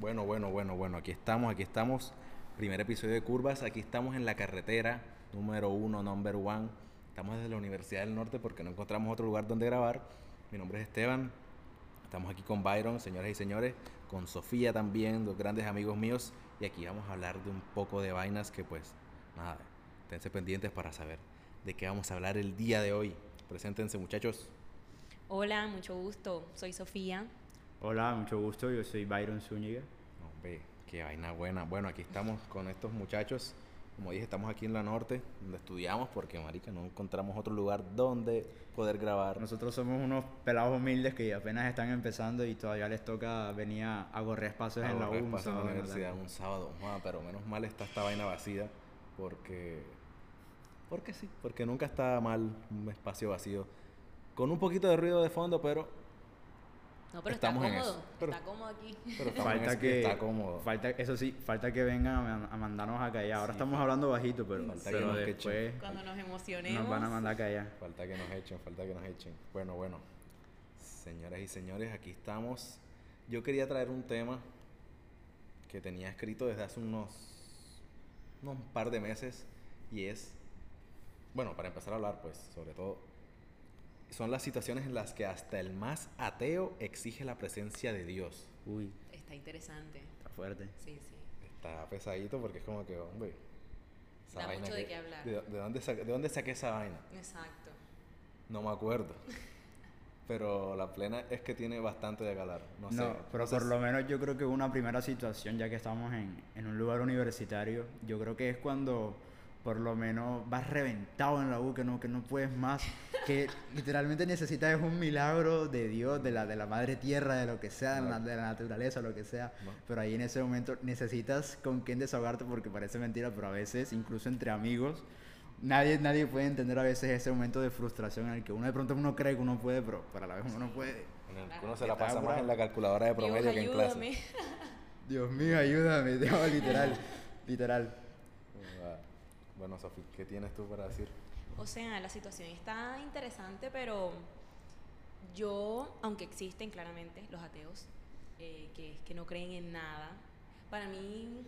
Bueno, bueno, bueno, bueno, aquí estamos, aquí estamos. Primer episodio de Curvas, aquí estamos en la carretera número uno, number one. Estamos desde la Universidad del Norte porque no encontramos otro lugar donde grabar. Mi nombre es Esteban. Estamos aquí con Byron, señoras y señores, con Sofía también, dos grandes amigos míos. Y aquí vamos a hablar de un poco de vainas que pues, nada, esténse pendientes para saber de qué vamos a hablar el día de hoy. Preséntense muchachos. Hola, mucho gusto. Soy Sofía. Hola, mucho gusto. Yo soy Byron Zúñiga. Hombre, qué vaina buena. Bueno, aquí estamos con estos muchachos. Como dije, estamos aquí en la norte, donde estudiamos, porque, marica, no encontramos otro lugar donde poder grabar. Nosotros somos unos pelados humildes que apenas están empezando y todavía les toca venir a, a gorrer espacios en la U. un sábado en la universidad un sábado. Joda, pero menos mal está esta vaina vacía, porque... Porque sí, porque nunca está mal un espacio vacío. Con un poquito de ruido de fondo, pero No, pero Estamos en está cómodo. eso. Pero- está cómodo aquí. Pero en Falta que, está cómodo. falta, eso sí, falta que vengan a, a mandarnos a callar. Ahora Sí, estamos falta- hablando bajito, pero, falta que pero nos después Cuando nos emocionemos. nos van a mandar a callar. Falta que nos echen, falta que nos echen. Bueno, bueno. Señoras y señores, aquí estamos. Yo quería traer un tema que tenía escrito desde hace unos, unos par de meses y es, bueno, para empezar a hablar, pues, sobre todo, son las situaciones en las que hasta el más ateo exige la presencia de Dios. Uy, Está interesante. está fuerte. Sí, sí. Está pesadito porque es como que, hombre, esa Da vaina mucho de qué hablar. ¿De, de dónde sa- ¿De dónde saqué esa vaina? Exacto. No me acuerdo. Pero la plena es que tiene bastante de galar. No, No, sé. pero No sé por lo menos yo creo que una primera situación, ya que estamos en, en un lugar universitario, yo creo que es cuando por lo menos vas reventado en la U, que no, que no puedes más, que literalmente necesitas es un milagro de Dios, de la, de la madre tierra, de lo que sea, de la, de la naturaleza, lo que sea. Pero ahí en ese momento necesitas con quién desahogarte, porque parece mentira, pero a veces, incluso entre amigos, nadie, nadie puede entender a veces ese momento de frustración en el que uno de pronto uno cree que uno puede, pero, pero a la vez uno no puede. uno se la pasa más bravo. en la calculadora de promedio Dios, que en clase. Dios mío, ayúdame, no, literal, literal. Bueno, Sofi, ¿qué tienes tú para decir? O sea, la situación está interesante, pero yo, aunque existen claramente los ateos, eh, que, que no creen en nada, para mí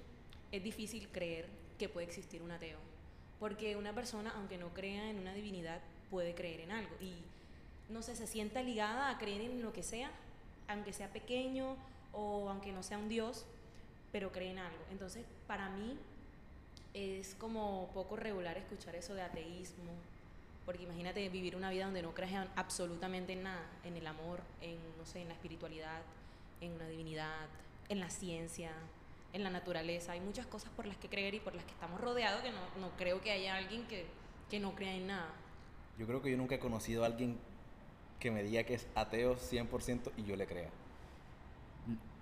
es difícil creer que puede existir un ateo. Porque una persona, aunque no crea en una divinidad, puede creer en algo. Y, no sé, se sienta ligada a creer en lo que sea, aunque sea pequeño o aunque no sea un dios, pero cree en algo. Entonces, para mí, es como poco regular escuchar eso de ateísmo, porque imagínate vivir una vida donde no crees en absolutamente en nada, en el amor, en, no sé, en la espiritualidad, en una divinidad, en la ciencia, en la naturaleza. Hay muchas cosas por las que creer y por las que estamos rodeados que no, no creo que haya alguien que, que no crea en nada. Yo creo que yo nunca he conocido a alguien que me diga que es ateo 100% y yo le crea.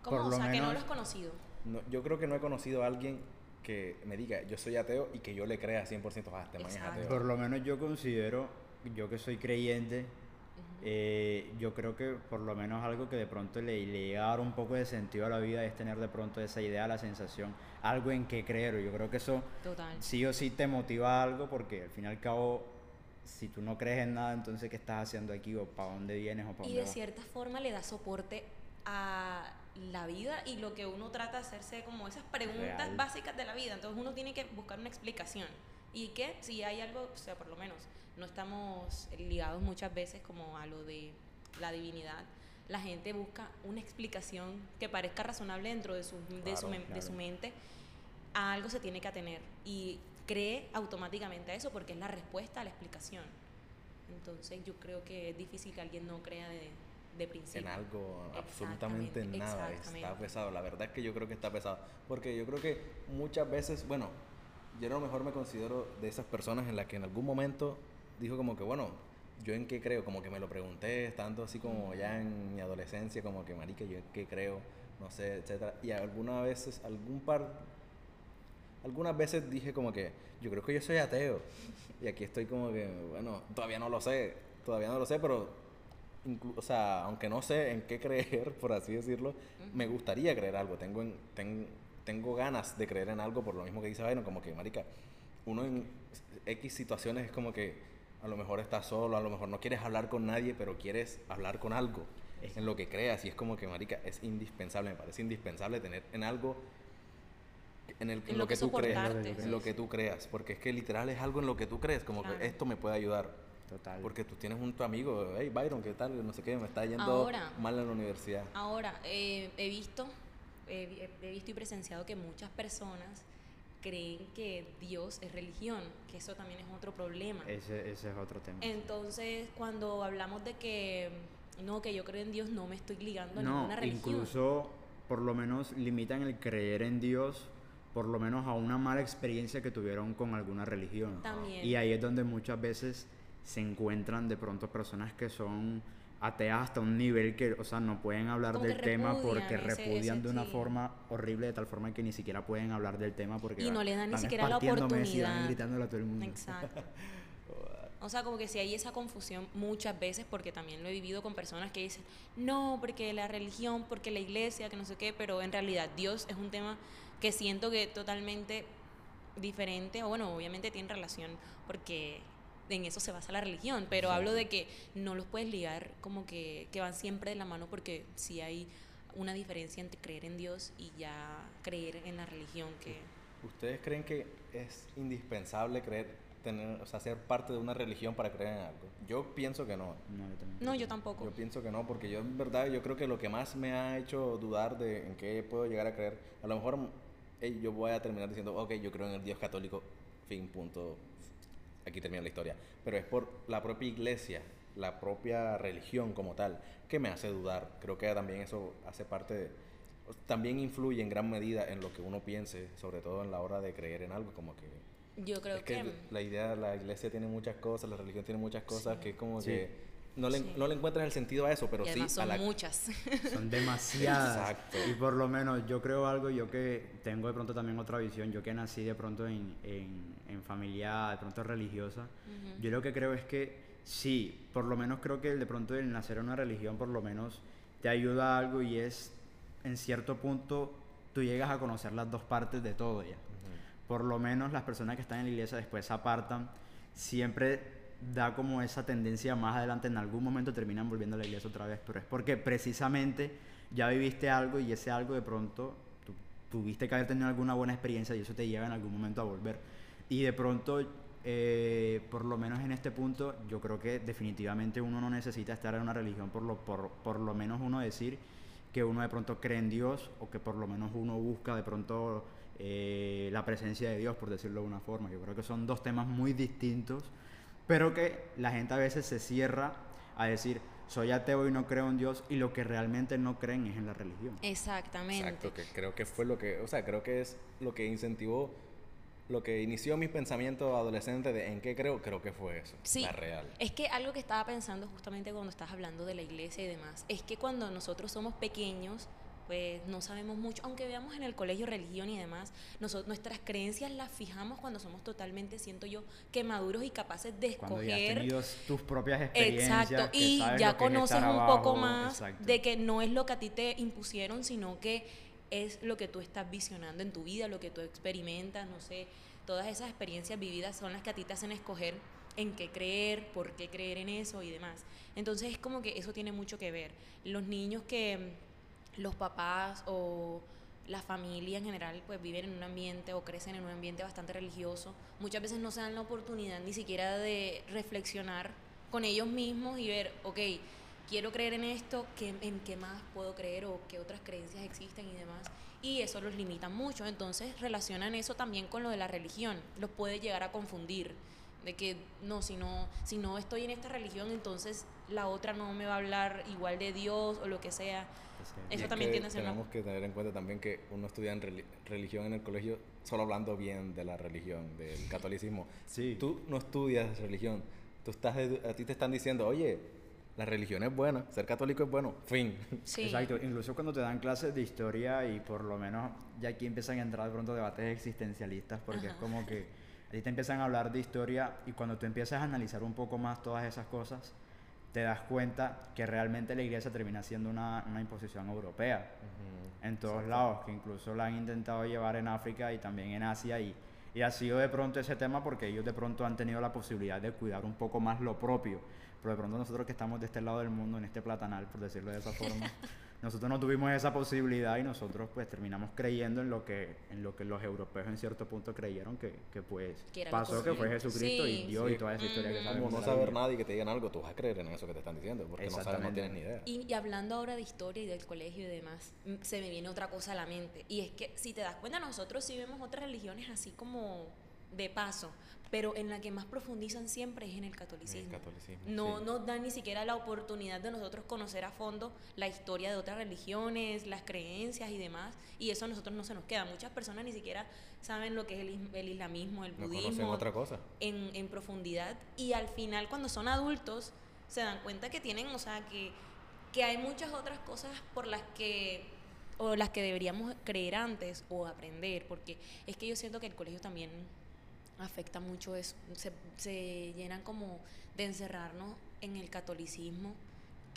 ¿Cómo? Por o lo sea, que no lo menos- has conocido. No, yo creo que no he conocido a alguien que me diga yo soy ateo y que yo le crea 100% ah, este man es ateo. Por lo menos yo considero, yo que soy creyente, eh, yo creo que por lo menos algo que de pronto le, le llega a dar un poco de sentido a la vida es tener de pronto esa idea, la sensación, algo en que creer. Yo creo que eso Total. sí o sí te motiva a algo porque al fin y al cabo, si tú no crees en nada, entonces ¿qué estás haciendo aquí o para dónde vienes o para Y dónde de vas? cierta forma le da soporte a la vida y lo que uno trata de hacerse como esas preguntas Real. básicas de la vida. Entonces uno tiene que buscar una explicación. Y que si hay algo, o sea, por lo menos, no estamos ligados muchas veces como a lo de la divinidad. La gente busca una explicación que parezca razonable dentro de su, de su, Claro, de su mente. A algo se tiene que atener. Y cree automáticamente a eso porque es la respuesta a la explicación. Entonces yo creo que es difícil que alguien no crea de, de principio. en algo, absolutamente en nada. Está pesado. La verdad es que yo creo que está pesado. Porque yo creo que muchas veces, bueno, yo a lo mejor me considero de esas personas en las que en algún momento dijo como que, bueno, yo en qué creo, como que me lo pregunté, estando así como ya en mi adolescencia, como que, marica, yo en qué creo, no sé, etcétera. Y algunas veces, algún par, algunas veces dije como que, yo creo que yo soy ateo. Y aquí estoy como que, bueno, todavía no lo sé, todavía no lo sé, pero o sea, aunque no sé en qué creer, por así decirlo, me gustaría creer algo. Tengo, en- ten- tengo ganas de creer en algo por lo mismo que dice Byron, como que, marica, uno en X situaciones es como que a lo mejor estás solo, a lo mejor no quieres hablar con nadie, pero quieres hablar con algo. en lo que creas. Y es como que, marica, es indispensable, me parece indispensable tener en algo en, el, En lo que, que tú creas, en lo que tú creas, porque es que literal es algo en lo que tú crees, como Claro. que esto me puede ayudar. Total. Porque tú tienes un tu amigo, hey Byron, ¿qué tal? No sé qué, me está yendo Ahora. mal en la universidad. Ahora, eh, he visto, he, vi- he visto y presenciado que muchas personas creen que Dios es religión, que eso también es otro problema. Ese, ese es otro tema. Entonces, cuando hablamos de que no, que yo creo en Dios, no me estoy ligando a No, ninguna religión. incluso por lo menos limitan el creer en Dios, por lo menos a una mala experiencia que tuvieron con alguna religión. También. Y ahí es donde muchas veces se encuentran de pronto personas que son ateas hasta un nivel que, o sea, no pueden hablar Como del tema porque ese- repudian ese de una sí. forma horrible, de tal forma que ni siquiera pueden hablar del tema porque Y no va- le dan ni siquiera la oportunidad. gritándole a todo el mundo. Exacto. O sea, como que si hay esa confusión muchas veces, porque también lo he vivido con personas que dicen, no, porque la religión, porque la iglesia, que no sé qué, pero en realidad Dios es un tema que siento que es totalmente diferente, o bueno, obviamente tiene relación, porque en eso se basa la religión, pero hablo de que no los puedes ligar como que, que van siempre de la mano, porque sí hay una diferencia entre creer en Dios y ya creer en la religión, que... ¿Ustedes creen que es indispensable creer, tener, o sea, ser parte de una religión para creer en algo? Yo pienso que no. No, yo también No, creo yo que- tampoco. Yo pienso que no, porque yo en verdad, yo creo que lo que más me ha hecho dudar de en qué puedo llegar a creer, a lo mejor yo voy a terminar diciendo, ok, yo creo en el Dios católico, fin, punto, aquí termina la historia. Pero es por la propia iglesia, la propia religión como tal, que me hace dudar. Creo que también eso hace parte de... También influye en gran medida en lo que uno piense, sobre todo en la hora de creer en algo, como que... Yo creo es que, que... la idea, la iglesia tiene muchas cosas, la religión tiene muchas cosas Sí. que es como Sí. que no le, Sí. no le encuentras el sentido a eso, pero y sí además a son la... muchas. Son demasiadas. Exacto. Y por lo menos yo creo algo, yo que tengo de pronto también otra visión, yo que nací de pronto en, en, en familia de pronto religiosa, yo lo que creo es que sí, por lo menos creo que de pronto el nacer en una religión por lo menos te ayuda a algo y es en cierto punto tú llegas a conocer las dos partes de todo ya. Por lo menos las personas que están en la iglesia después se apartan, siempre da como esa tendencia más adelante, en algún momento terminan volviendo a la iglesia otra vez, pero es porque precisamente ya viviste algo y ese algo de pronto tú tuviste que haber tenido alguna buena experiencia y eso te lleva en algún momento a volver. Y de pronto, eh, por lo menos en este punto, yo creo que definitivamente uno no necesita estar en una religión por lo, por, por lo menos uno decir que uno de pronto cree en Dios o que por lo menos uno busca de pronto eh, la presencia de Dios, por decirlo de una forma. Yo creo que son dos temas muy distintos, pero que la gente a veces se cierra a decir, soy ateo y no creo en Dios, y lo que realmente no creen es en la religión. Exactamente. Exacto, que creo que fue lo que, o sea, creo que es lo que incentivó, lo que inició mis pensamientos adolescentes de en qué creo, creo que fue eso, Sí, la real. es que algo que estaba pensando justamente cuando estás hablando de la iglesia y demás, es que cuando nosotros somos pequeños, pues no sabemos mucho, aunque veamos en el colegio religión y demás, nosotros, nuestras creencias las fijamos cuando somos totalmente, siento yo, que maduros y capaces de Cuando ya has escoger tenido tus propias experiencias. Exacto, que y sabes ya conoces un abajo, poco más exacto. de que no es lo que a ti te impusieron, sino que es lo que tú estás visionando en tu vida, lo que tú experimentas, no sé, todas esas experiencias vividas son las que a ti te hacen escoger en qué creer, por qué creer en eso y demás. Entonces es como que eso tiene mucho que ver. Los niños que los papás o la familia en general pues viven en un ambiente o crecen en un ambiente bastante religioso, muchas veces no se dan la oportunidad ni siquiera de reflexionar con ellos mismos y ver, ok, quiero creer en esto, ¿qué, ¿en qué más puedo creer o qué otras creencias existen y demás? Y eso los limita mucho, entonces relacionan eso también con lo de la religión, los puede llegar a confundir, de que no, si no, si no estoy en esta religión, entonces la otra no me va a hablar igual de Dios o lo que sea. Y Eso es también tiene una- Tenemos que tener en cuenta también que uno estudia en reli- religión en el colegio solo hablando bien de la religión, del catolicismo. Sí. Tú no estudias religión, tú estás a ti te están diciendo, oye, la religión es buena, ser católico es bueno, fin. Sí. Exacto, incluso cuando te dan clases de historia y por lo menos ya aquí empiezan a entrar de pronto debates existencialistas porque es Ajá. como que a ti te empiezan a hablar de historia y cuando tú empiezas a analizar un poco más todas esas cosas, te das cuenta que realmente la iglesia termina siendo una, una imposición europea en todos lados, que incluso la han intentado llevar en África y también en Asia y, y ha sido de pronto ese tema porque ellos de pronto han tenido la posibilidad de cuidar un poco más lo propio. pero de pronto nosotros que estamos de este lado del mundo, en este platanal, por decirlo de esa forma, nosotros no tuvimos esa posibilidad y nosotros pues terminamos creyendo en lo que, en lo que los europeos en cierto punto creyeron que, que pues Que pasó, que fue. Jesucristo Sí. y Dios Sí. y toda esa historia que sabemos. Como no saber nada y que te digan algo, tú vas a creer en eso que te están diciendo, porque no sabes, no tienes ni idea. Y, y hablando ahora de historia y del colegio y demás, mm, se me viene otra cosa a la mente. Y es que si te das cuenta, nosotros sí vemos otras religiones así como de paso, pero en la que más profundizan siempre es en el catolicismo. catolicismo, No sí. nos dan ni siquiera la oportunidad de nosotros conocer a fondo la historia de otras religiones, las creencias y demás. Y eso a nosotros no se nos queda. Muchas personas ni siquiera saben lo que es el, is- el islamismo, el No conocen budismo otra cosa. en, en profundidad y al final cuando son adultos se dan cuenta que tienen, o sea, que, que hay muchas otras cosas por las que o las que deberíamos creer antes o aprender, porque es que yo siento que el colegio también afecta mucho eso, se, se llenan como de encerrarnos en el catolicismo,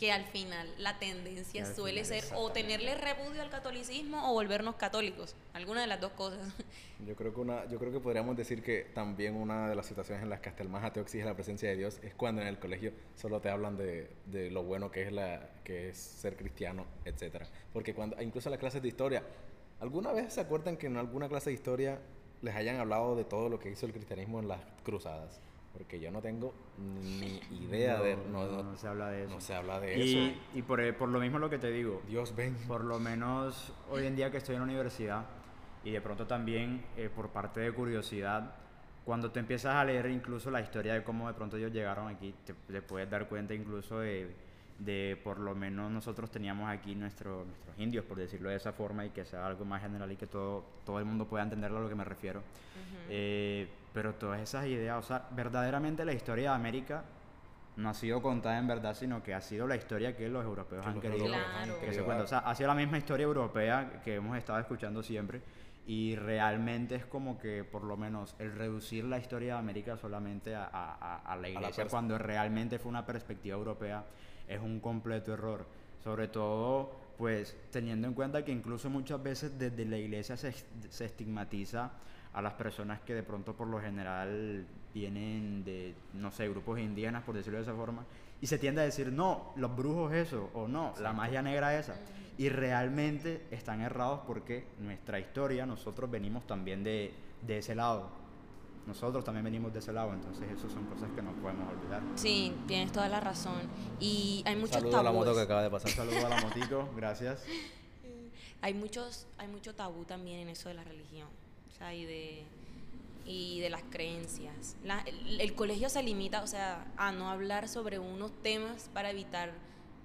que al final la tendencia suele ser o tenerle repudio al catolicismo o volvernos católicos, alguna de las dos cosas. Yo creo, que una, yo creo que podríamos decir que también una de las situaciones en las que hasta el más ateo exige la presencia de Dios es cuando en el colegio solo te hablan de, de lo bueno que es, la, que es ser cristiano, etcétera. Porque cuando, incluso en las clases de historia, ¿alguna vez se acuerdan que en alguna clase de historia les hayan hablado de todo lo que hizo el cristianismo en las cruzadas? Porque yo no tengo ni idea de... No, No, no, no- no se habla de eso. no se habla de y, eso. y por, por lo mismo lo que te digo, Dios ven. por lo menos hoy en día que estoy en la universidad y de pronto también eh, por parte de curiosidad, cuando te empiezas a leer incluso la historia de cómo de pronto ellos llegaron aquí, te, te puedes dar cuenta incluso de, de por lo menos nosotros teníamos aquí nuestro- nuestros indios, por decirlo de esa forma, y que sea algo más general y que todo, todo el mundo pueda entender a lo que me refiero. Eh, pero todas esas ideas, o sea, verdaderamente la historia de América no ha sido contada en verdad, sino que ha sido la historia que los europeos Que han los querido han que se cuenta. O sea, ha sido la misma historia europea que hemos estado escuchando siempre y realmente es como que por lo menos el reducir la historia de América solamente a, a- la iglesia cuando realmente fue una perspectiva europea es un completo error. Sobre todo, pues teniendo en cuenta que incluso muchas veces desde la iglesia se, se estigmatiza a las personas que de pronto por lo general vienen de, no sé, grupos indígenas, por decirlo de esa forma, y se tiende a decir, no, los brujos eso, o no, la magia negra esa. Y realmente están errados porque nuestra historia, nosotros venimos también de, de ese lado. Nosotros también venimos de ese lado, entonces eso son cosas que no podemos olvidar. Sí, tienes toda la razón. Y hay muchos Saludo a la moto que acaba de pasar. saludo a la motico, gracias. Hay muchos, hay mucho tabú también en eso de la religión, o sea, y de y de las creencias. La- el, el colegio se limita, o sea, a no hablar sobre unos temas para evitar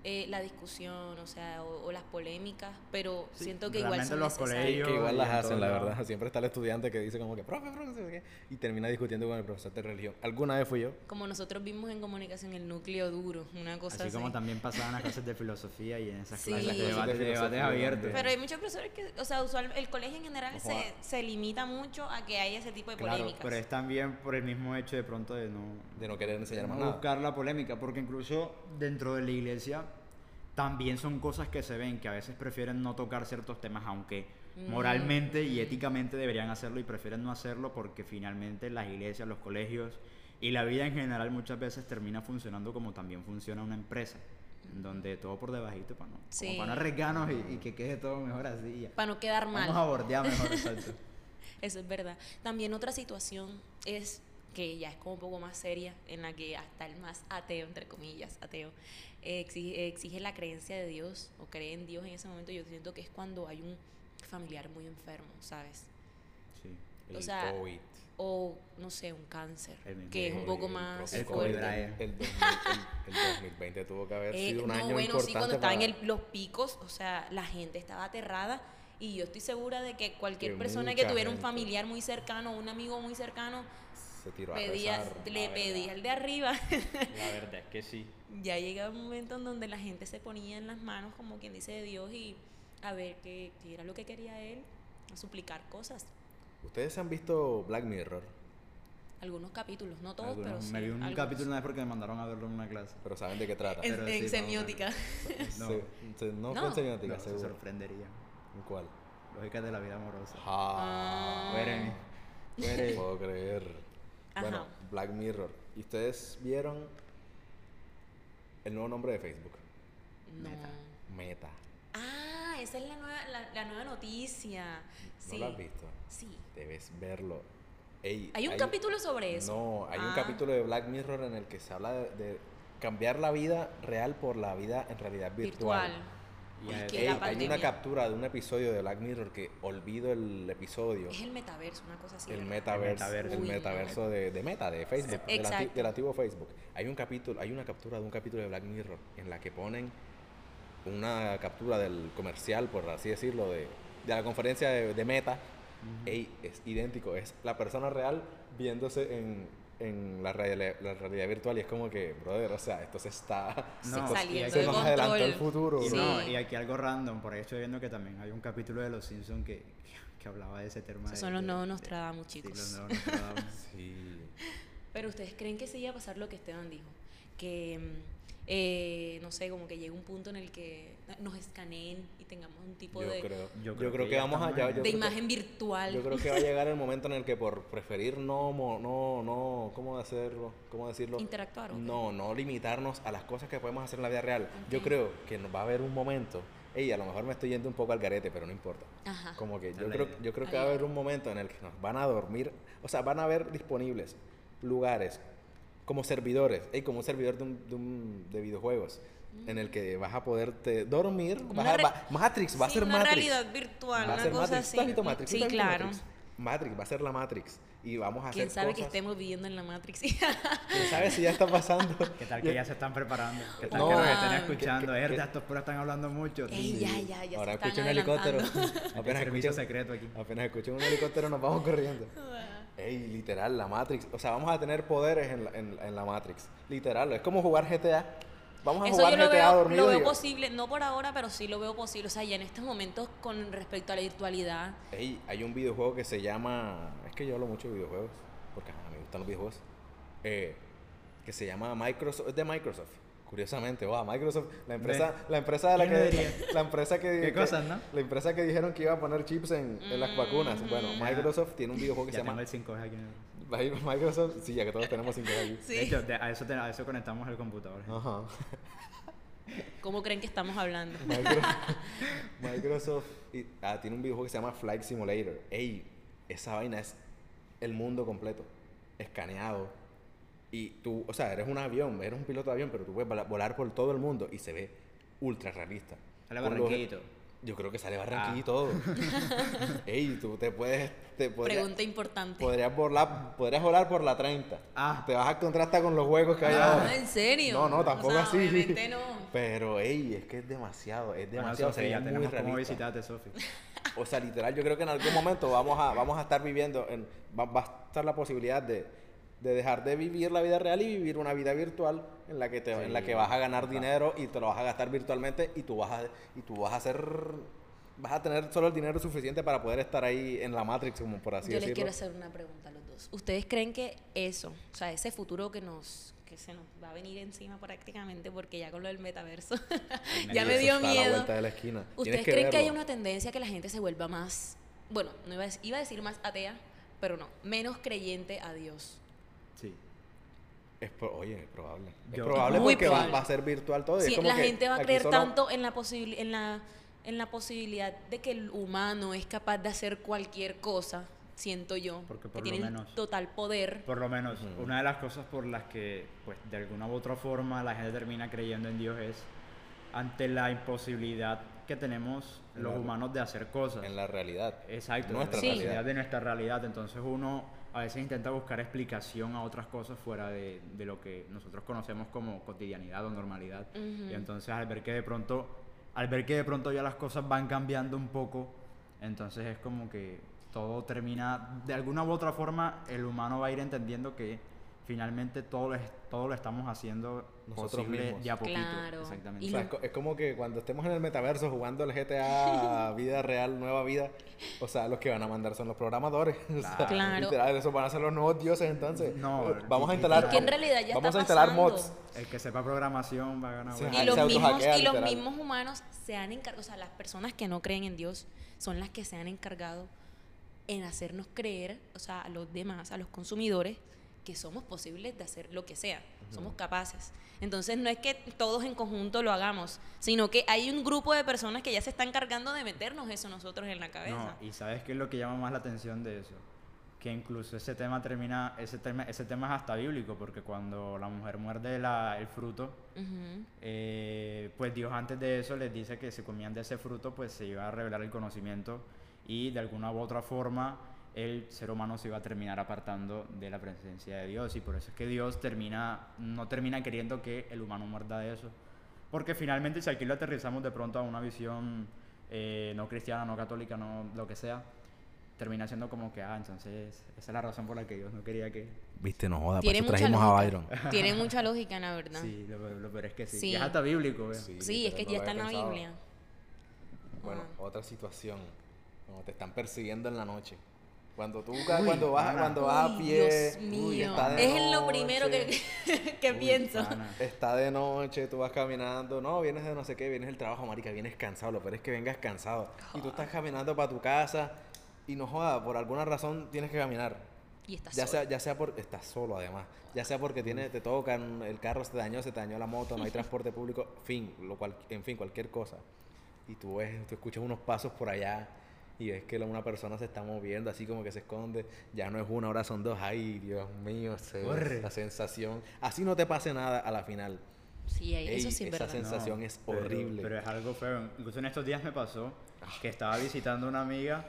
eh, la discusión, o sea, o, o las polémicas, pero Sí, siento que igual son los colegios- que igual y las en hacen, la verdad. Siempre está el estudiante que dice como que, profe, profe, no sé qué", y termina discutiendo con el profesor de religión. Alguna vez fui yo. Como nosotros vimos en comunicación el núcleo duro, una cosa Así así. como también pasaban las clases de filosofía y en esas Sí. clases Las de debates, de debates filosofía, abiertos. Pero hay muchos profesores que, o sea, usual, el colegio en general se, se limita mucho a que haya ese tipo de Claro, polémicas. pero es también por el mismo hecho de pronto de no, De no querer enseñar más no nada. buscar la polémica, porque incluso dentro de la iglesia también son cosas que se ven, que a veces prefieren no tocar ciertos temas, aunque Mm. moralmente y éticamente deberían hacerlo y prefieren no hacerlo porque finalmente las iglesias, los colegios y la vida en general muchas veces termina funcionando como también funciona una empresa, donde todo por debajito para no, Sí. para no arriesgarnos y, y que quede todo mejor así. Para no quedar mal. Vamos a bordear mejor, exacto. Eso es verdad. También otra situación es que ya es como un poco más seria, en la que hasta el más ateo, entre comillas, ateo, eh, exige, exige la creencia de Dios o cree en Dios en ese momento. Yo siento que es cuando hay un familiar muy enfermo, ¿sabes? Sí. El o sea, COVID. O, no sé, un cáncer, El mismo que es un El- poco el más proceso COVID fuerte. drive. El, 2000 el- el 2020 tuvo que haber Eh, sido un no, año bueno, importante sí, cuando estaba en para- el- los picos, o sea, la gente estaba aterrada y yo estoy segura de que cualquier Que persona que tuviera un gente. familiar muy cercano, un amigo muy cercano, se tiró a pedía, rezar, la le pedía al de arriba. La verdad es que sí. ya llega un momento en donde la gente se ponía en las manos, como quien dice, de Dios y a ver qué, qué era lo que quería él, a suplicar cosas. ¿Ustedes han visto Black Mirror? Algunos capítulos, no todos, Algunos- pero sí. me vi un algunos. capítulo una vez porque me mandaron a verlo en una clase. Pero saben de qué trata. En, pero en sí, no, semiótica. No. Se- se- no, No. fue en semiótica, No, se seguro. sorprendería. ¿En cuál? Lógica de la vida amorosa. Ah, Fuere. no Fuere. puedo creer. Bueno. Black Mirror. ¿Y ustedes vieron El nuevo nombre de Facebook. No. Meta. Meta. Ah, esa es la nueva, la, la nueva noticia. ¿No Sí. lo has visto? Sí. Debes verlo. Ey, Hay un capítulo sobre eso. No, hay un Ah. capítulo de Black Mirror en el que se habla de, de cambiar la vida real por la vida en realidad virtual. Virtual. Que la hay una captura de un episodio de Black Mirror que olvido el episodio. Es el metaverso, una cosa así. El ¿verdad? metaverso, metaverso. el no. metaverso de, de Meta, de Facebook, del, anti- Exacto. del antiguo Facebook. Hay un capítulo, hay una captura de un capítulo de Black Mirror en la que ponen una captura del comercial, por así decirlo, de, de la conferencia de, de Meta. Ey, es idéntico, es la persona real viéndose en, en la, realidad, la realidad virtual y es como que, brother, o sea, esto se está... No, saliendo se de nos adelantó el futuro. Y, Sí. no, y aquí algo random, por ahí estoy viendo que también hay un capítulo de Los Simpsons que, que hablaba de ese tema. Esos de- son los nuevos Nostradamus, sí, chicos. los nuevos Nostradamus. Sí. Pero ustedes creen que sí iba a pasar lo que Esteban dijo, que mm, eh, no sé, como que llegue un punto en el que nos escaneen y tengamos un tipo Yo de, creo, yo yo creo creo que vamos allá. de creo que- imagen virtual. Yo creo que va a llegar el momento en el que por preferir no, no, no, ¿cómo hacerlo? ¿Cómo decirlo? Interactuar. No, no limitarnos a las cosas que podemos hacer en la vida real. Yo creo que nos va a haber un momento, ey, a lo mejor me estoy yendo un poco al garete, pero no importa. Ajá. Como que yo creo, yo creo que va a haber un momento en el que nos van a dormir, o sea, van a haber disponibles lugares como servidores, ey, como un servidor de, un, de, un- de videojuegos. En el que vas a poderte dormir. Vas a- va- Matrix, va a ser una Matrix. realidad virtual, Va una ser cosa Matrix. así. ¿Tú has visto Matrix? ¿Tú Sí, claro. Matrix? Matrix, va a ser la Matrix. Y vamos a ¿Quién hacer sabe que cosas- estemos viviendo en la Matrix? ¿Quién sabe si ya está pasando? ¿Qué tal que ya se están preparando? ¿Qué tal No, que nos ah, escuchando? que- que- Herda, estos puros están hablando mucho. Ey, Sí. ya, ya, ya Ahora están escucho un helicóptero. apenas, escucho, secreto aquí. apenas escucho un helicóptero nos vamos corriendo. Ey, literal, la Matrix. O sea, vamos a tener poderes en la, en, en la Matrix. Literal, es como jugar GTA. Vamos a Eso jugar yo lo GTA veo, dormido. lo veo posible, no por ahora, pero sí lo veo posible. O sea, ya en estos momentos con respecto a la virtualidad, Ey, hay un videojuego que se llama. Es que yo hablo mucho de videojuegos. Porque ajá, me gustan los videojuegos. Eh, que se llama Microsoft. Es de Microsoft. Curiosamente, wow, Microsoft, la empresa, la empresa de la ¿Quién lo que, diría? la empresa que, Qué que- cosas, ¿no? la empresa que dijeron que iba a poner chips en, en las vacunas. Bueno, Mm. Microsoft tiene un videojuego que Ya se llama el 5G aquí. en el- Microsoft, sí, ya que todos tenemos 5 aquí. sí. De hecho, de- a, eso te- a eso conectamos el computador. Ajá. ¿cómo creen que estamos hablando? Micro- Microsoft y- ah, tiene un videojuego que se llama Flight Simulator. Ey, esa vaina es el mundo completo, escaneado. Y tú, o sea, eres un avión, eres un piloto de avión, pero tú puedes vola- volar por todo el mundo y se ve ultra realista. Sale Barranquillito. Yo creo que sale Barranquilla Ah. y todo. Ey, tú te puedes... Te Pregunta importante. podrías, volar, podrías volar por la 30. Ah. Te vas a encontrar hasta con los juegos que hay Ah, ahora. ¿en serio? No, no, O tampoco sea, así. no. Pero, ey, es que es demasiado, es Bueno, demasiado. Se ya tenemos visitarte, Sofi. O sea, literal, yo creo que en algún momento vamos a, vamos a estar viviendo, en, va, va a estar la posibilidad de, de dejar de vivir la vida real y vivir una vida virtual en la que te, en la que vas a ganar dinero y te lo vas a gastar virtualmente y tú vas a, y tú vas a hacer, vas a tener solo el dinero suficiente para poder estar ahí en la Matrix, como por así Yo les decirlo. quiero hacer una pregunta a los dos. ¿Ustedes creen que eso, o sea, ese futuro que nos que se nos va a venir encima prácticamente porque ya con lo del metaverso ya me dio está a la miedo? vuelta de la esquina. ¿Ustedes que creen que hay una tendencia que la gente se vuelva más, bueno, no iba a, iba a decir más atea, pero no, menos creyente a Dios? Sí. Es pro- oye, es probable. Es probable Muy porque va- probable. Va, a ser virtual todo. es Sí, como la que gente va a creer solo- tanto en la, en, la, en la posibilidad de que el humano es capaz de hacer cualquier cosa, siento yo, Porque que por tiene lo el menos- total poder. Por lo menos, una de las cosas por las que, pues, de alguna u otra forma la gente termina creyendo en Dios es ante la imposibilidad que tenemos En los la- humanos de hacer cosas. En la realidad. Exacto, Nuestra la Sí. realidad. de nuestra realidad. Entonces uno a veces intenta buscar explicación a otras cosas fuera de, de lo que nosotros conocemos como cotidianidad o normalidad. Y entonces al ver que de pronto, al ver que de pronto ya las cosas van cambiando un poco, entonces es como que todo termina, de alguna u otra forma, el humano va a ir entendiendo que finalmente todo lo, es- todo lo estamos haciendo Nosotros posible mismos. de a poquito. Claro. Exactamente. O sea, es, co- es como que cuando estemos en el metaverso jugando el GTA vida real, nueva vida, o sea, los que van a mandar son los programadores. O sea, Claro. Literal, esos van a ser los nuevos dioses entonces. No, vamos a instalar. Es que en realidad ya vamos está a instalar pasando. mods. El que sepa programación va a ganar. Sí, Y los, mismos, y los mismos humanos se han encargado, o sea, las personas que no creen en Dios son las que se han encargado en hacernos creer, o sea, a los demás, a los consumidores, que somos posibles de hacer lo que sea, somos capaces. Entonces no es que todos en conjunto lo hagamos, sino que hay un grupo de personas que ya se están cargando de meternos eso nosotros en la cabeza. No, y ¿sabes qué es lo que llama más la atención de eso? Que incluso ese tema termina, ese tema, ese tema es hasta bíblico, porque cuando la mujer muerde la- el fruto, Ujú. eh, pues Dios antes de eso les dice que si comían de ese fruto, pues se iba a revelar el conocimiento y de alguna u otra forma el ser humano se iba a terminar apartando de la presencia de Dios y por eso es que Dios termina, no termina queriendo que el humano muerda de eso. Porque finalmente si aquí lo aterrizamos de pronto a una visión eh, no cristiana, no católica, no lo que sea, termina siendo como que, ah, entonces esa es la razón por la que Dios no quería que... Viste, no joda, por eso trajimos a lógica. Byron. Tiene mucha lógica, la verdad. Sí, Sí, lo, lo peor es que sí. Sí. Es hasta bíblico, ¿eh? es que literal, no ya está en la. Biblia. Bueno, Ah. otra situación. Cuando te están persiguiendo en la noche. Cuando tú ca- cuando vas, pana. cuando vas a Uy, pie. Dios uy, mío. está de es lo primero que, noche, que Uy, pienso. pana. Está de noche, tú vas caminando. No, vienes de no sé qué, vienes del trabajo, marica, vienes cansado. Lo peor es que vengas cansado. Y tú estás caminando para tu casa y no joda, por alguna razón tienes que caminar. Y estás Ya solo. sea, ya sea por. Estás solo además. Ya sea porque tiene, te tocan, el carro se te dañó, se te dañó la moto, no hay transporte público, fin, lo cual, en fin, cualquier cosa. Y tú ves, tú escuchas unos pasos por allá y ves que la- una persona se está moviendo, así como que se esconde. Ya no es una, ahora son dos. Ay, Dios mío, se- Corre. la sensación. Así no te pase nada a la final. Sí, ahí- eso Ey, sí es esa verdad. sensación es horrible. Pero es algo feo. Incluso en estos días me pasó que estaba visitando a una amiga,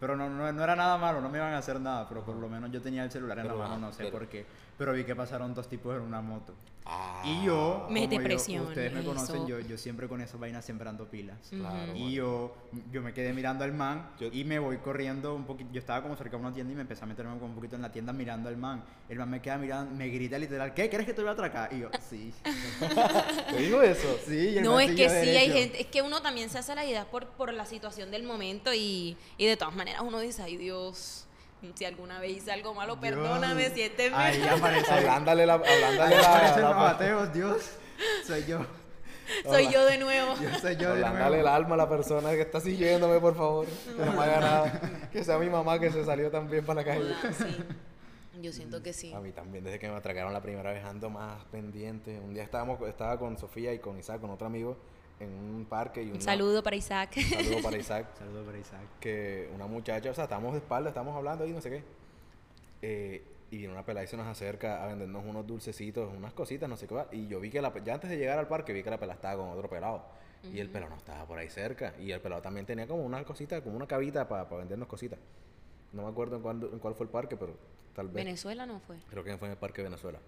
pero no, no, no era nada malo, no me iban a hacer nada, pero por lo menos yo tenía el celular en Pero, la mano, no sé pero- por qué. Pero vi que pasaron dos tipos en una moto. Ah, Y yo, Mete como yo- ustedes me conocen, eso. yo, yo siempre con esas vainas siempre ando pilas. Claro, Y yo, yo me quedé mirando al man Yo- y me voy corriendo un poquito. Yo estaba como cerca de una tienda y me empecé a meterme como un poquito en la tienda mirando al man. El man me queda mirando, me grita literal, ¿qué? ¿Crees que te voy a atracar? Y yo, sí. ¿Te digo eso? sí, y el No, es que sí, hay derecho. gente, es que uno también se hace la idea por, por la situación del momento y, y de todas maneras uno dice, ay Dios, si alguna vez hice algo malo, Dios. perdóname, siénteme. Ahí aparece. Hablándole la. Hablándole la. la- los ateos, Dios. Soy yo. Soy yo de nuevo. Yo soy yo de Hablándole el nuevo. alma a la persona que está siguiéndome, por favor. Que no me haga nada. Que sea mi mamá que se salió también para la calle. Hola, sí. Yo siento que sí. A mí también, desde que me atracaron la primera vez ando más pendiente. Un día estábamos, estaba con Sofía y con Isaac, con otro amigo, en un parque y Un saludo para Isaac. un saludo para Isaac. Saludos para Isaac. que una muchacha, o sea, estábamos de espalda, estábamos hablando ahí, no sé qué. Eh, y viene una pelada y se nos acerca a vendernos unos dulcecitos, unas cositas, no sé qué. va, Y yo vi que la, ya antes de llegar al parque, vi que la pelada estaba con otro pelado. Y el pelado no estaba por ahí cerca. Y el pelado también tenía como una cosita, como una cabita para vendernos cositas. No me acuerdo en, cuándo- en cuál fue el parque, pero tal vez. Venezuela no fue. Creo que fue en el Parque Venezuela.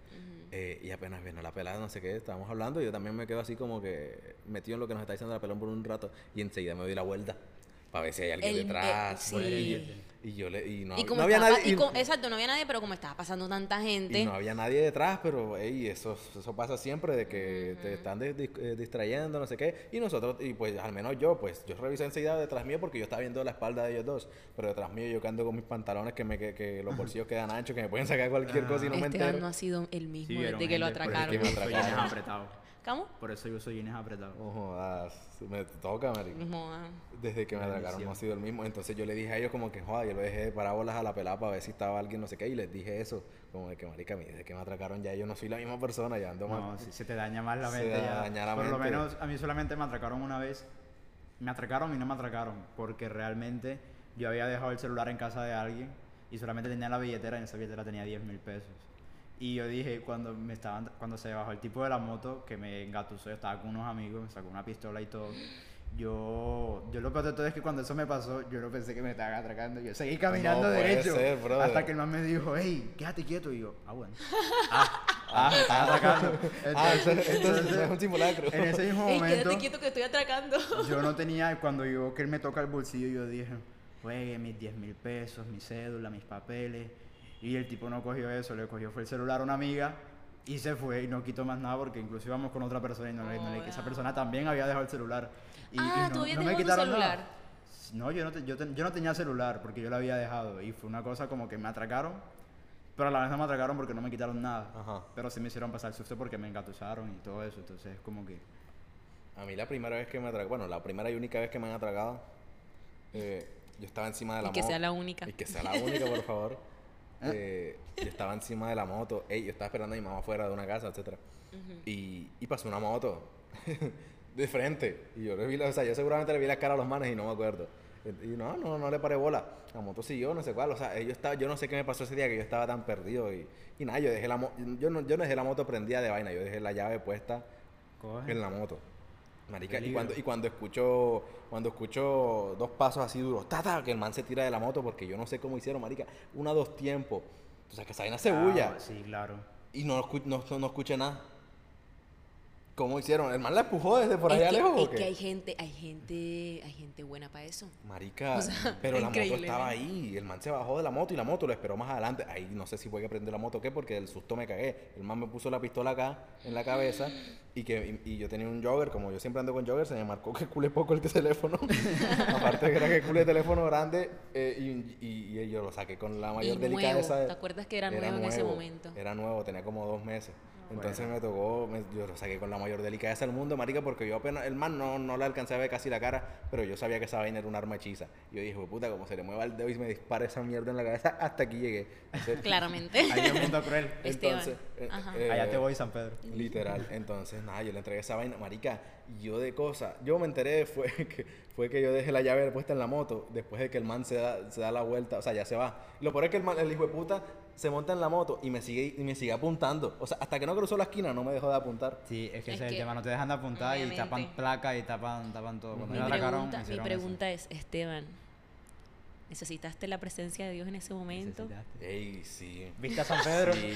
Eh, y apenas viene la pelada, no sé qué, estábamos hablando y yo también me quedo así como que metido en lo que nos está diciendo la pelón por un rato y enseguida me doy la vuelta para ver si hay alguien El- eh, detrás. sí. Y yo le... Y no, y hab- como no había estaba- nadie... y y- co- exacto, no había nadie, pero como estaba pasando tanta gente. y no había nadie detrás, pero ey, eso, eso pasa siempre de que te están eh, distrayendo, no sé qué. Y nosotros, y pues al menos yo, pues yo revisé enseguida detrás mío porque yo estaba viendo la espalda de ellos dos. Pero detrás mío yo que ando con mis pantalones que, me, que, que los bolsillos quedan anchos, que me pueden sacar cualquier cosa y no me Esteban entero. no ha sido el mismo Sí, desde que lo gente, atracaron. que me yo soy atracaron. Apretado. ¿Cómo? Por eso yo soy Inés apretado. No jodas, me toca, marico. Desde que me atracaron no ha sido el mismo. Entonces yo le dije a ellos como que, joder, yo lo dejé de parábolas a la pelada para ver si estaba alguien, no sé qué. Y les dije eso. Como de que, marica, a mí desde que me atracaron ya yo no soy la misma persona, ya ando No, mal. si se te daña más la Se mente ya. daña la Por lo mente. menos a mí solamente me atracaron una vez. Me atracaron y no me atracaron. Porque realmente yo había dejado el celular en casa de alguien y solamente tenía la billetera y en esa billetera tenía 10 mil pesos. Y yo dije, cuando me estaban, cuando se bajó el tipo de la moto que me engatusó, yo estaba con unos amigos, me sacó una pistola y todo. Yo, yo lo peor de todo es que cuando eso me pasó, yo no pensé que me estaban atracando. Yo seguí caminando No puede derecho. ser, hasta que el man me dijo, hey, quédate quieto. Y yo, ah, bueno. Ah, ah, me están atracando. Ah, Entonces- entonces, entonces entonces, es un simulacro. en ese mismo momento, quédate quieto que estoy atracando. yo no tenía, cuando yo que él me toca el bolsillo, yo dije, juegue mis 10 mil pesos, mi cédula, mis papeles. Y el tipo no cogió eso, le cogió fue el celular a una amiga y se fue y no quitó más nada porque incluso íbamos con otra persona y no, le- no le- esa Hola. persona también había dejado el celular. Y, y Ah, no, ¿tú habías no me quitaron celular? nada. No, yo no, te- yo, te- yo no tenía celular porque yo lo había dejado y fue una cosa como que me atracaron, pero a la vez no me atracaron porque no me quitaron nada. Ajá. Pero sí me hicieron pasar susto porque me engatusaron y todo eso, entonces es como que... A mí la primera vez que me atracaron, bueno, la primera y única vez que me han atracado, eh, yo estaba encima de la Y que sea la única. Y que sea la única, por favor. eh, yo estaba encima de la moto. Ey, yo estaba esperando a mi mamá fuera de una casa, etcétera. Ujú. Y, y pasó una moto de frente. Y yo le vi, la- o sea, yo seguramente le vi la cara a los manes y no me acuerdo. Y no, no, no le paré bola. La moto siguió, no sé cuál. O sea, yo, estaba, yo no sé qué me pasó ese día que yo estaba tan perdido. Y, y nada, yo dejé la moto, yo no, yo no dejé la moto prendida de vaina, yo dejé la llave puesta Coge. en la moto. Marica, y cuando, y cuando escucho, cuando escucho dos pasos así duros, tata, que el man se tira de la moto, porque yo no sé cómo hicieron, marica, una, dos tiempos. O sea, que esa vaina se bulla. Ah, sí, claro. Y no, no, no, no escuché nada. ¿Cómo hicieron? ¿El man la empujó desde por es allá que, lejos es que hay gente, hay gente, hay gente buena para eso. Marica, O sea, pero la moto estaba ¿no? ahí. El man se bajó de la moto y la moto lo esperó más adelante. Ahí no sé si fue que prendió la moto o qué, porque del susto me cagué. El man me puso la pistola acá en la cabeza y que y, y yo tenía un jogger. Como yo siempre ando con jogger, se me marcó que culé poco el teléfono. Aparte de que era que culé teléfono grande eh, y, y- y yo lo saqué con la mayor Y delicadeza. nuevo, ¿te acuerdas que era nuevo en ese momento? Era nuevo, tenía como dos meses. Entonces Bueno. me tocó, me- yo lo saqué con la mayor delicadeza del mundo, marica, porque yo apenas, el man no, no le alcancé a ver casi la cara, pero yo sabía que esa vaina era un arma hechiza. Y yo dije, puta, como se le mueva el dedo y me dispara esa mierda en la cabeza, hasta aquí llegué. Entonces, Claramente. Ahí el mundo cruel. Entonces, eh, eh, Allá te voy, San Pedro. Literal. Entonces, nada, yo le entregué esa vaina, marica, y yo de cosas, yo me enteré fue que fue que yo dejé la llave puesta en la moto después de que el man se da, se da la vuelta, o sea, ya se va. Lo peor es que el, man- el hijo de puta se monta en la moto y me sigue y me sigue apuntando. O sea, hasta que no cruzó la esquina no me dejó de apuntar. Sí, es que Es ese es el tema, no te dejan de apuntar y tapan placa y tapan, tapan todo. Cuando Mi pregunta, mi pregunta es, Esteban, ¿necesitaste la presencia de Dios en ese momento? Ey, sí. ¿Viste a San Pedro? Sí,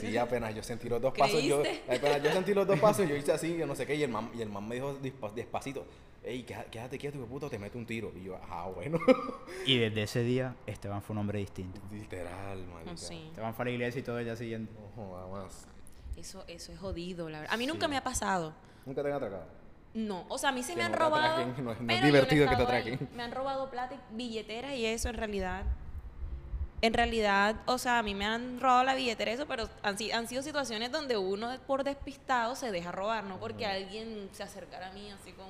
sí, apenas yo sentí los dos pasos. Yo, apenas yo sentí los dos pasos, yo hice así, yo no sé qué, y el man, y el man me dijo despacito, ey, quédate, quédate quieto, hijo de puta, o te meto un tiro. Y yo, ah, bueno. Y desde ese día, Esteban fue un hombre distinto. Literal, marica. Oh, sí. Esteban fue a la iglesia y todo el día siguiente. No joda más. Eso, eso es jodido, la verdad. A mí nunca me ha pasado. Nunca te han atracado. No, o sea, a mí sí Que me han no robado. atraquen, no es- no divertido que te ahí. atraquen. Me han robado plata y billeteras y eso en realidad. En realidad, o sea, a mí me han robado la billetera y eso, pero han, si- han sido situaciones donde uno por despistado se deja robar, no porque alguien se acercara a mí así con.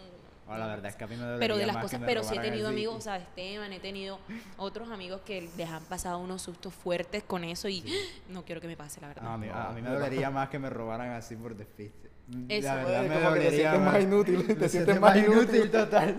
Oh, la verdad es que a mí me Pero de las cosas, pero sí he tenido amigos, o sea, Esteban, he tenido otros amigos que les han pasado unos sustos fuertes con eso y no quiero que me pase, la verdad. No, a mí, a mí me dolería más que me robaran así por despiste. Eso. La verdad me como que te dolería sientes más inútil, te sientes más inútil. total.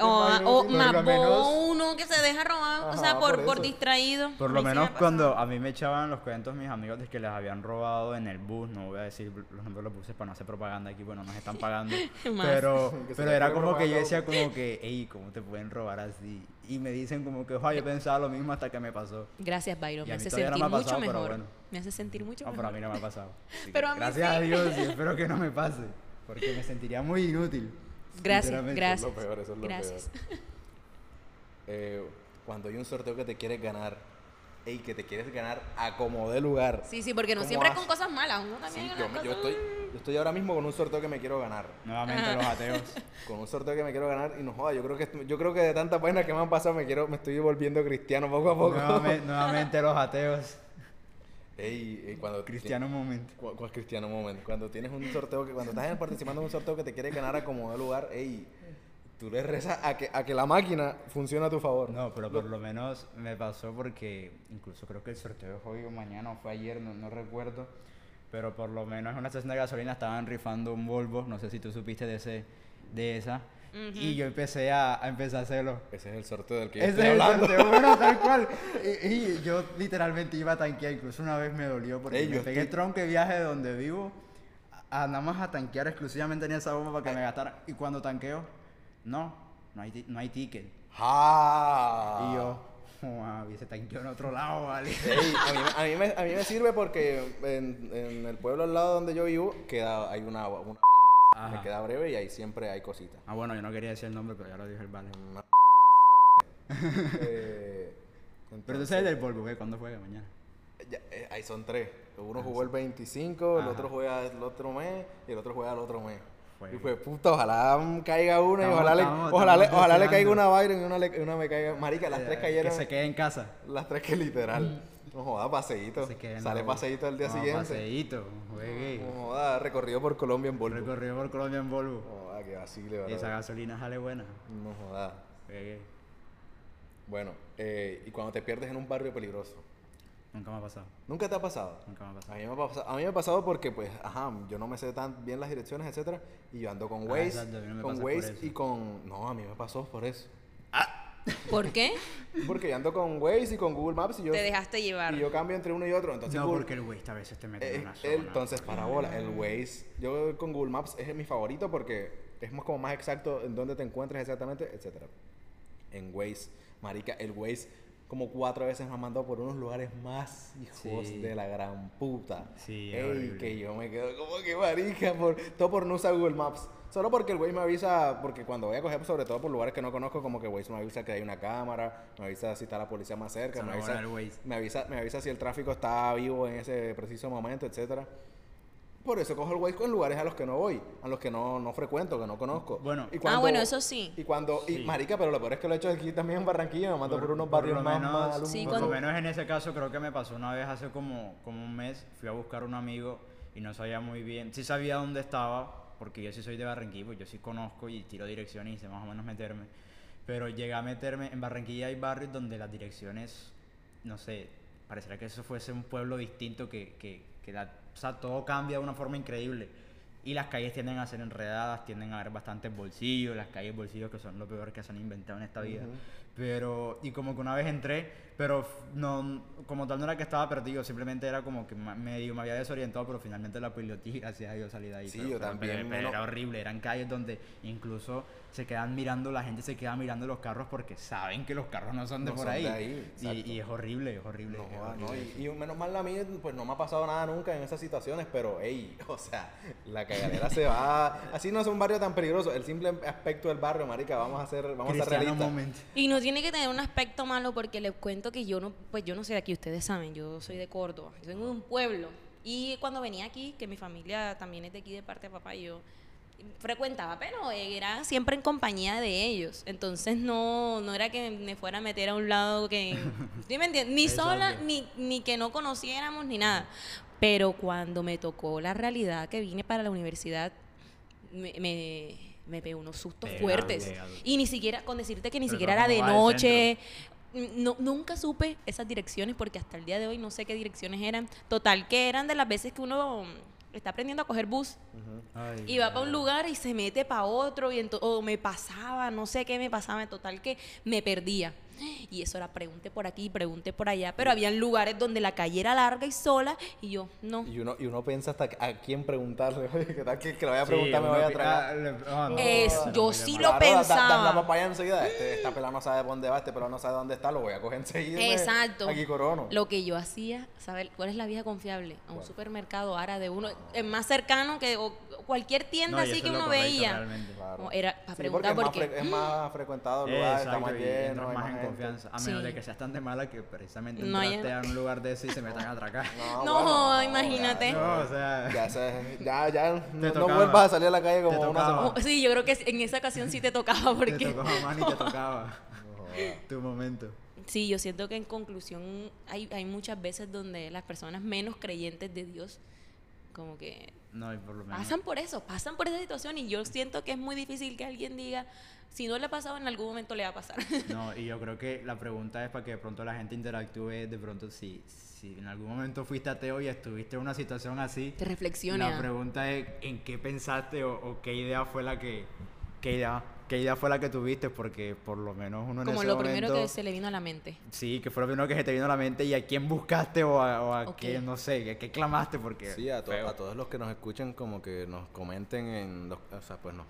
O, más o menos- uno que se deja robar, o sea, por, por distraído. Por lo me menos cuando a mí me echaban los cuentos mis amigos de que les habían robado en el bus, no voy a decir los nombres de los buses para no hacer propaganda aquí, bueno, nos están pagando, pero, pero era como que yo decía como que, ey, ¿cómo te pueden robar así? Y me dicen como que, oye, yo pensaba lo mismo hasta que me pasó. Gracias, Byron. Me hace no sentir me mucho mejor. bueno. Me hace sentir mucho No, pero a mejor. mí no me ha pasado. Pero a mí gracias sí. a Dios y espero que no me pase, porque me sentiría muy inútil. Gracias, gracias. Eso es lo peor, eso es lo Gracias. Eh, cuando hay un sorteo que te quieres ganar, ey, que te quieres ganar a como de lugar. Sí, sí, porque no ¿Cómo siempre haces? con cosas malas. Uno también Sí, yo, estoy, yo estoy ahora mismo con un sorteo que me quiero ganar. Nuevamente los ateos. Con un sorteo que me quiero ganar y no joda, yo creo que yo creo que de tantas vainas que me han pasado me quiero me estoy volviendo cristiano poco a poco. nuevamente, nuevamente los ateos. Ey, ey, cuando Cristiano moment. ¿Cuál, cuál cristiano moment? Cuando tienes un sorteo que cuando estás participando en un sorteo que te quieres ganar a como de lugar, ey, tú le rezas a que, a que la máquina funcione a tu favor. No, pero por lo menos me pasó porque incluso creo que el sorteo es hoy o mañana o fue ayer, no, no recuerdo. Pero por lo menos en una estación de gasolina estaban rifando un Volvo, no sé si tú supiste de ese de esa. Y yo empecé a, a empezar a hacerlo. Ese es el sorteo del que yo Ese estoy es el hablando. sorteo, bueno, tal cual. Y, y yo literalmente iba a tanquear, incluso una vez me dolió porque Ey, me pegué el estoy- tronco viaje de donde vivo a, a nada más a tanquear exclusivamente en esa bomba para que me gastara. Y cuando tanqueo, no, no hay, no hay ticket. ¡Ah! Y yo, wow, hubiese tanqueado en otro lado, ¿vale? Ey, a, mí, me- a, mí me, a mí me sirve porque en, en el pueblo al lado donde yo vivo queda, hay una, una Ajá. me queda breve y ahí siempre hay cositas. Ah, bueno, yo no quería decir el nombre, pero ya lo dijo el vale. Una- Eh, Pero tú sabes del Volvo, ¿qué? ¿Cuándo juega? Mañana. Ya, eh, ahí son tres. Uno jugó el 25, el otro juega el otro mes y el otro juega el otro mes. Y pues puta, ojalá mm, caiga una y Estamos- ojalá, le, estamos- ojalá, le, ojalá le caiga una Byron y una, le- una me caiga. Marica, las tres cayeron. Que se quede en casa. Las tres que literal. No joda, paseíto. Sale paseíto el día No, siguiente. Paseíto, juegue. No joda, recorrido por Colombia en Volvo. Recorrido por Colombia en Volvo. No joda, que vacile, Y esa ¿verdad? gasolina sale buena. No joda. Juegue. Bueno, eh, y cuando te pierdes en un barrio peligroso. Nunca me ha pasado. ¿Nunca te ha pasado? Nunca me ha A pasado. mí, me ha pasado, a mí me ha pasado porque, pues, ajá, yo no me sé tan bien las direcciones, etcétera, y yo ando con Ah, Waze, exacto, a mí no me con Waze y con... No, a mí me pasó por eso. ¿Por qué? Porque yo ando con Waze y con Google Maps y yo... Te dejaste llevar. Y yo cambio entre uno y otro, entonces No, Google- porque el Waze a veces te mete eh, en una eh, zona. entonces, parabola, el Waze, yo con Google Maps es mi favorito porque es más como más exacto en dónde te encuentres exactamente, etcétera. En Waze, marica, el Waze como cuatro veces me ha mandado por unos lugares más hijos Sí. de la gran puta. Sí, Ey, que yo me quedo como que marica, por, todo por no usar Google Maps. Solo porque el Waze me avisa, porque cuando voy a coger, sobre todo por lugares que no conozco, como que Waze me avisa que hay una cámara, me avisa si está la policía más cerca, me avisa, va el Waze. me avisa, me avisa si el tráfico está vivo en ese preciso momento, etcétera. Por eso cojo el Waze con lugares a los que no voy, a los que no, no frecuento, que no conozco. Bueno. Y Ah, bueno, eso sí. Y cuando, y Sí. marica, pero lo peor es que lo he hecho aquí también en Barranquilla, me mando por, unos barrios lo más menos- malos. Sí, por cuando- lo menos en ese caso creo que me pasó una vez hace como, como un mes. Fui a buscar a un amigo y no sabía muy bien. Sí sabía dónde estaba, porque yo sí soy de Barranquilla, pues yo sí conozco y tiro direcciones y sé más o menos meterme. Pero llegué a meterme. En Barranquilla hay barrios donde las direcciones, no sé, pareciera que eso fuese un pueblo distinto que, que, que o sea, todo cambia de una forma increíble. Y las calles tienden a ser enredadas, tienden a haber bastantes bolsillos, las calles bolsillos que son lo peor que se han inventado en esta vida. Ujú. Pero, y como que una vez entré, pero no, como tal no era que estaba perdido, simplemente era como que medio me había desorientado, pero finalmente la piloté y gracias a Dios salí de ahí. Sí, pero, yo pero- también, pero- menos- era horrible, eran calles donde incluso se quedan mirando, la gente se queda mirando los carros porque saben que los carros no son de No por son ahí. de ahí, y, y es horrible, es horrible. No, es joda, no, horrible. y, y menos mal a mí, pues no me ha pasado nada nunca en esas situaciones, pero, ey, o sea, la cagadera se va. Así no es un barrio tan peligroso. El simple aspecto del barrio, marica, vamos a ser, vamos a ser realistas. moment. Y no tiene que tener un aspecto malo porque les cuento que yo no, pues yo no soy de aquí, ustedes saben, yo soy de Córdoba, yo vengo de un pueblo. Y cuando venía aquí, que mi familia también es de aquí de parte de papá, yo frecuentaba, pero era siempre en compañía de ellos. Entonces no, no era que me fuera a meter a un lado que, ¿sí me entiendes? Ni sola, ni, ni que no conociéramos, ni nada. Pero cuando me tocó la realidad que vine para la universidad, me, me, me pegó unos sustos fuertes. Y ni siquiera, con decirte que ni Pero siquiera ¿cómo era de noche. No, nunca supe esas direcciones porque hasta el día de hoy no sé qué direcciones eran. Total, que eran de las veces que uno está aprendiendo a coger bus Ay, y va para un lugar y se mete para otro y o me pasaba, no sé qué me pasaba, total que me perdía. Y eso era pregunte por aquí, pregunte por allá, pero habían lugares donde la calle era larga y sola y yo, no. Y uno, y uno piensa hasta a quién preguntarle, oye, ¿qué tal que, que lo voy a Sí, preguntar, me uno voy a tragar? ah, ah, no, Es- no, yo sí lo. Claro, da- da- pensaba. da la papaya enseguida. Este, esta pelada no sabe dónde va, este pelado no sabe dónde está, lo voy a coger enseguida. me- Exacto. Aquí corono. Lo que yo hacía, ¿sabes cuál es la vía confiable? A un ¿Cuál? supermercado ahora de uno, el más cercano que o cualquier tienda así que es uno correcto, veía. realmente. Era para Sí, preguntar porque por es más, qué. fre- es más frecuentado el lugar, está más lleno, más. Confianza. A menos Sí. de que seas tan de mala que precisamente No entraste a un lugar de ese y se metan a atracar. No, bueno, imagínate. ya, No, o sea. Ya, se- ya, ya, no, no vuelvas a salir a la calle como Te una semana. Sí, yo creo que en esa ocasión sí te tocaba Te porque tocaba man y te tocaba tu momento. sí, yo siento que en conclusión hay, hay muchas veces donde las personas menos creyentes de Dios como que No, y por lo menos. pasan por eso, pasan por esa situación y yo siento que es muy difícil que alguien diga, si no le ha pasado en algún momento le va a pasar. No, y yo creo que la pregunta es para que de pronto la gente interactúe, de pronto si, si en algún momento fuiste ateo y estuviste en una situación así, Te reflexione. la pregunta es en qué pensaste o, o qué idea fue la que, qué idea, qué idea fue la que tuviste, porque por lo menos uno en Como ese lo primero que se le vino a la mente. Sí, que fue lo primero que se te vino a la mente y a quién buscaste o a, o a qué, no sé, a qué clamaste, porque... Sí, a, to- feo. a todos los que nos escuchan, como que nos comenten en los, o sea, pues no,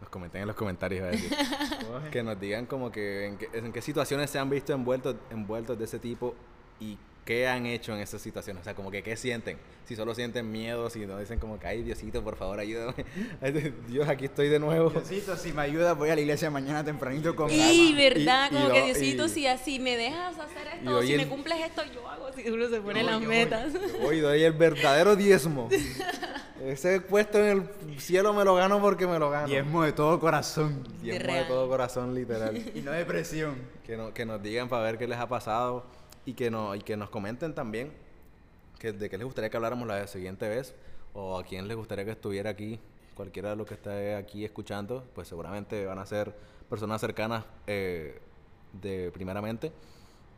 nos comenten en los comentarios, a decir. que nos digan como que en, qué, en qué situaciones se han visto envueltos, envueltos de ese tipo y qué han hecho en esas situaciones, o sea, como que qué sienten, si solo sienten miedo, si no dicen como que, ay, Diosito, por favor, ayúdame, Ay, Dios, aquí estoy de nuevo. Diosito, si me ayudas, voy a la iglesia mañana tempranito con Y verdad, y como que lo- Diosito, y- si así me dejas hacer y esto, si el- me cumples esto, yo hago. Si uno se pone Yo las yo metas. Hoy doy el verdadero diezmo. Ese puesto en el cielo me lo gano porque me lo gano. Diezmo de todo corazón Diezmo de real. todo corazón, literal. y no depresión. que, no- que nos digan para ver qué les ha pasado y que, no, y que nos comenten también que, de qué les gustaría que habláramos la siguiente vez o a quién les gustaría que estuviera aquí. Cualquiera de los que esté aquí escuchando, pues seguramente van a ser personas cercanas, eh, de primeramente.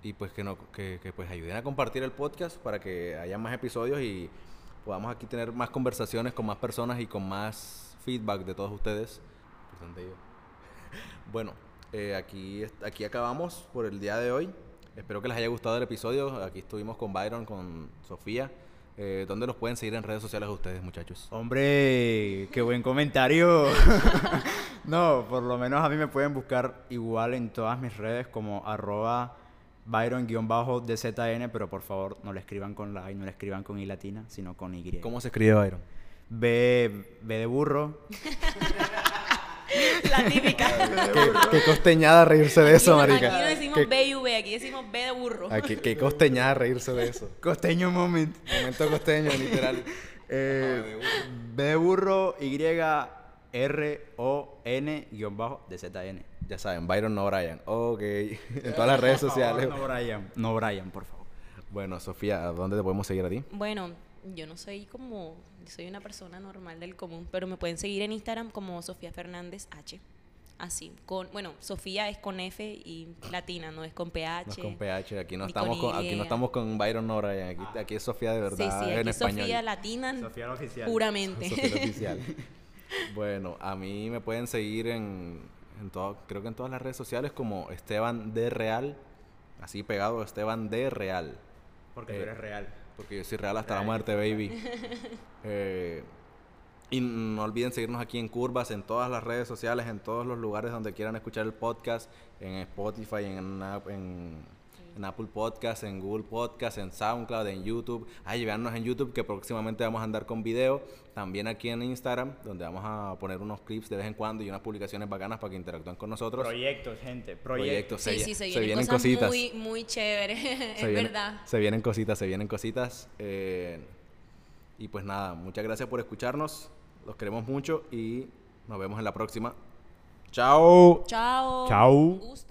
Y pues que, no, que, que pues ayuden a compartir el podcast para que haya más episodios y podamos aquí tener más conversaciones con más personas y con más feedback de todos ustedes. Bueno, eh, aquí, aquí acabamos por el día de hoy. Espero que les haya gustado el episodio. Aquí estuvimos con Byron, con Sofía. Eh, ¿Dónde los pueden seguir en redes sociales ustedes, muchachos? Hombre, qué buen comentario. no, por lo menos a mí me pueden buscar igual en todas mis redes como arroba Byron-DZN, pero por favor no le escriban con la I, no le escriban con I latina, sino con Y. ¿Cómo se escribe Byron? B, B de burro. La típica. qué, qué costeñada reírse de eso, Aquí marica. Aquí no decimos Qué- B y V, aquí decimos B de burro. Aquí, qué costeñada reírse de eso. Costeño moment. Momento costeño, literal. Eh, B de burro, Y, R, O, N, guion bajo, DZN. Ya saben, Byron no Brian. Ok. En todas las redes favor, sociales. No Brian, no Brian, por favor. Bueno, Sofía, ¿a dónde te podemos seguir a ti? Bueno, yo no soy como, soy una persona normal del común, pero me pueden seguir en Instagram como Sofía Fernández H. Así, con, bueno, Sofía es con F y latina, no es con PH. No es con PH, aquí no estamos con con, aquí no estamos con Byron no Brian, aquí, aquí es Sofía de Sí, verdad sí, en aquí español. Sofía latina, Sofía la oficial. puramente. Sofía la oficial. bueno, a mí me pueden seguir en, en todo, creo que en todas las redes sociales como Esteban de Real, así pegado Esteban de Real, Porque Eh, tú eres real. Porque yo soy real hasta la muerte, baby. Eh, y no olviden seguirnos aquí en Curvas, en todas las redes sociales, en todos los lugares donde quieran escuchar el podcast, en Spotify, en, en, en Apple Podcast, en Google Podcast, en SoundCloud, en YouTube. Ay, veannos en YouTube que próximamente vamos a andar con video. También aquí en Instagram, donde vamos a poner unos clips de vez en cuando y unas publicaciones bacanas para que interactúen con nosotros. Proyectos, gente, Proyectos. proyectos. Sí, sí, se se vienen, cosas cositas. muy, muy chéveres, es verdad. Se vienen cositas, se vienen cositas. eh, y pues nada, muchas gracias por escucharnos. Los queremos mucho y nos vemos en la próxima. Chao. Chao. Chao. Un gusto.